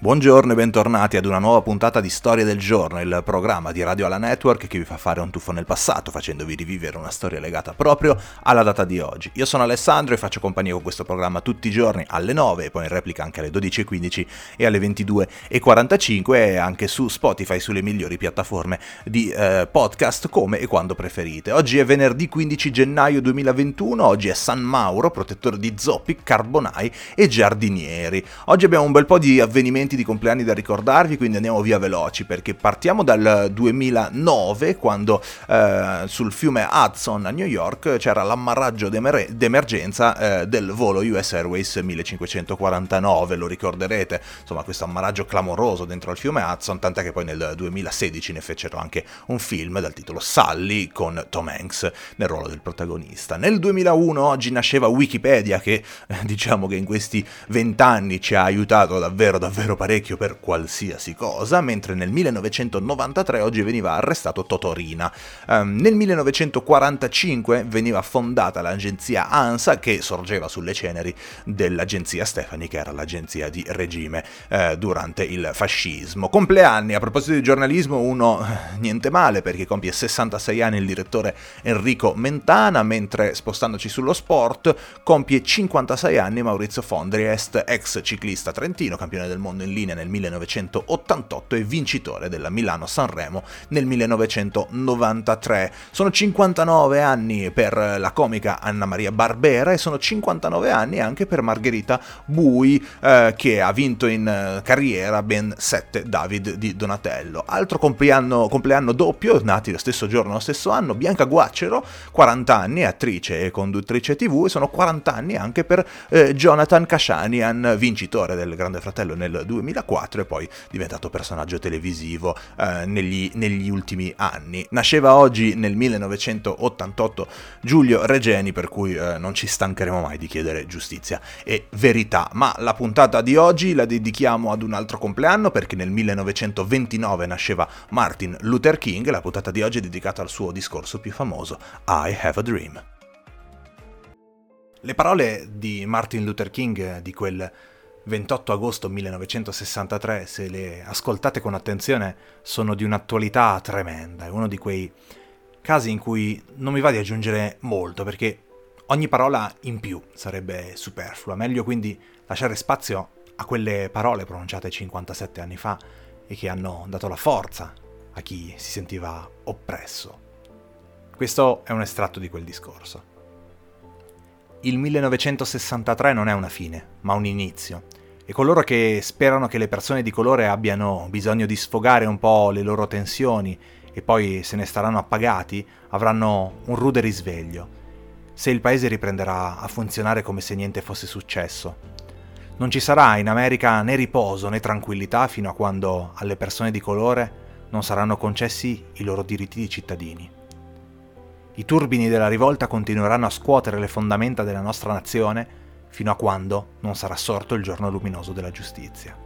Buongiorno e bentornati ad una nuova puntata di Storia del Giorno, il programma di Radio Alla Network che vi fa fare un tuffo nel passato, facendovi rivivere una storia legata proprio alla data di oggi. Io sono Alessandro e faccio compagnia con questo programma tutti i giorni alle 9 e poi in replica anche alle 12.15 e alle 22.45 e anche su Spotify, sulle migliori piattaforme di eh, podcast come e quando preferite. Oggi è venerdì 15 gennaio 2021, oggi è San Mauro, protettore di zoppi, carbonai e giardinieri. Oggi abbiamo un bel po' di avvenimenti di compleanni da ricordarvi, quindi andiamo via veloci perché partiamo dal 2009 quando eh, sul fiume Hudson a New York c'era l'ammarraggio d'emer- d'emergenza eh, del volo US Airways 1549, lo ricorderete, insomma questo ammarraggio clamoroso dentro al fiume Hudson, tant'è che poi nel 2016 ne fecero anche un film dal titolo Sally con Tom Hanks nel ruolo del protagonista. Nel 2001 oggi nasceva Wikipedia che eh, diciamo che in questi vent'anni ci ha aiutato davvero davvero parecchio per qualsiasi cosa, mentre nel 1993 oggi veniva arrestato Totorina. Um, nel 1945 veniva fondata l'agenzia ANSA che sorgeva sulle ceneri dell'agenzia Stefani, che era l'agenzia di regime eh, durante il fascismo. Compleanni, a proposito di giornalismo, uno eh, niente male perché compie 66 anni il direttore Enrico Mentana, mentre spostandoci sullo sport compie 56 anni Maurizio Fondriest, ex ciclista trentino, campione del mondo in in linea nel 1988 e vincitore della Milano-Sanremo nel 1993. Sono 59 anni per la comica Anna Maria Barbera e sono 59 anni anche per Margherita Bui eh, che ha vinto in eh, carriera ben 7 David di Donatello. Altro compleanno, compleanno doppio, nati lo stesso giorno, lo stesso anno, Bianca Guaccero, 40 anni, attrice e conduttrice tv e sono 40 anni anche per eh, Jonathan Kashanian, vincitore del Grande Fratello nel 2000 2004 e poi diventato personaggio televisivo eh, negli, negli, ultimi anni. Nasceva oggi nel 1988 Giulio Regeni, per cui eh, non ci stancheremo mai di chiedere giustizia e verità. Ma la puntata di oggi la dedichiamo ad un altro compleanno perché nel 1929 nasceva Martin Luther King, la puntata di oggi è dedicata al suo discorso più famoso, I Have a Dream. Le parole di Martin Luther King di quel 28 agosto 1963, se le ascoltate con attenzione, sono di un'attualità tremenda. È uno di quei casi in cui non mi va di aggiungere molto, perché ogni parola in più sarebbe superflua. Meglio quindi lasciare spazio a quelle parole pronunciate 57 anni fa e che hanno dato la forza a chi si sentiva oppresso. Questo è un estratto di quel discorso. Il 1963 non è una fine, ma un inizio e coloro che sperano che le persone di colore abbiano bisogno di sfogare un po' le loro tensioni e poi se ne staranno appagati avranno un rude risveglio, se il paese riprenderà a funzionare come se niente fosse successo. Non ci sarà in America né riposo né tranquillità fino a quando alle persone di colore non saranno concessi i loro diritti di cittadini. I turbini della rivolta continueranno a scuotere le fondamenta della nostra nazione fino a quando non sarà sorto il giorno luminoso della giustizia.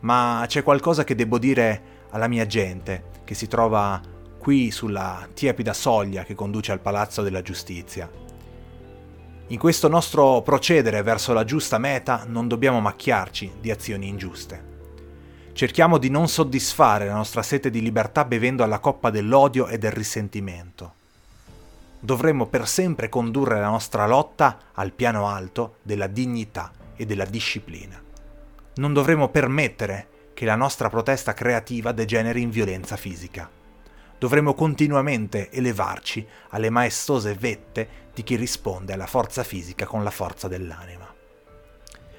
Ma c'è qualcosa che devo dire alla mia gente, che si trova qui sulla tiepida soglia che conduce al Palazzo della Giustizia. In questo nostro procedere verso la giusta meta non dobbiamo macchiarci di azioni ingiuste. Cerchiamo di non soddisfare la nostra sete di libertà bevendo alla coppa dell'odio e del risentimento dovremmo per sempre condurre la nostra lotta al piano alto della dignità e della disciplina. Non dovremmo permettere che la nostra protesta creativa degeneri in violenza fisica. Dovremmo continuamente elevarci alle maestose vette di chi risponde alla forza fisica con la forza dell'anima.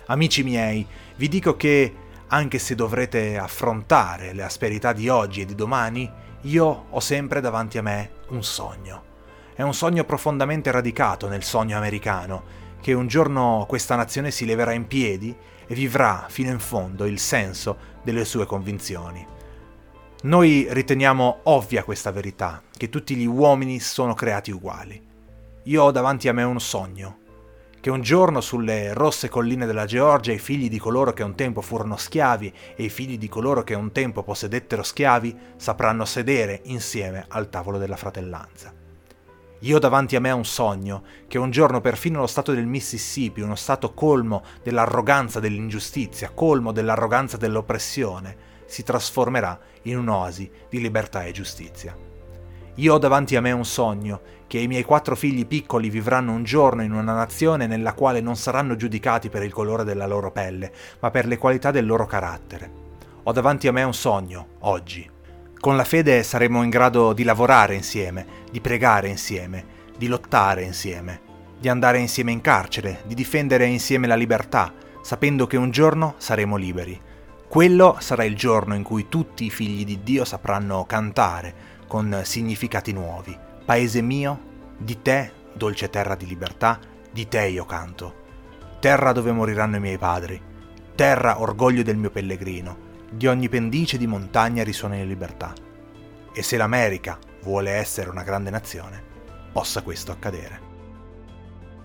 Amici miei, vi dico che, anche se dovrete affrontare le asperità di oggi e di domani, io ho sempre davanti a me un sogno è un sogno profondamente radicato nel sogno americano, che un giorno questa nazione si leverà in piedi e vivrà fino in fondo il senso delle sue convinzioni. Noi riteniamo ovvia questa verità, che tutti gli uomini sono creati uguali. Io ho davanti a me un sogno, che un giorno sulle rosse colline della Georgia i figli di coloro che un tempo furono schiavi e i figli di coloro che un tempo possedettero schiavi sapranno sedere insieme al tavolo della fratellanza. Io ho davanti a me un sogno, che un giorno perfino lo Stato del Mississippi, uno Stato colmo dell'arroganza dell'ingiustizia, colmo dell'arroganza dell'oppressione, si trasformerà in un'oasi di libertà e giustizia. Io ho davanti a me un sogno, che i miei quattro figli piccoli vivranno un giorno in una nazione nella quale non saranno giudicati per il colore della loro pelle, ma per le qualità del loro carattere. Ho davanti a me un sogno, oggi, con la fede saremo in grado di lavorare insieme, di pregare insieme, di lottare insieme, di andare insieme in carcere, di difendere insieme la libertà, sapendo che un giorno saremo liberi. Quello sarà il giorno in cui tutti i figli di Dio sapranno cantare con significati nuovi. Paese mio, di te, dolce terra di libertà, di te io canto. Terra dove moriranno i miei padri, terra orgoglio del mio pellegrino, di ogni pendice di montagna risuona in libertà. E se l'America vuole essere una grande nazione, possa questo accadere.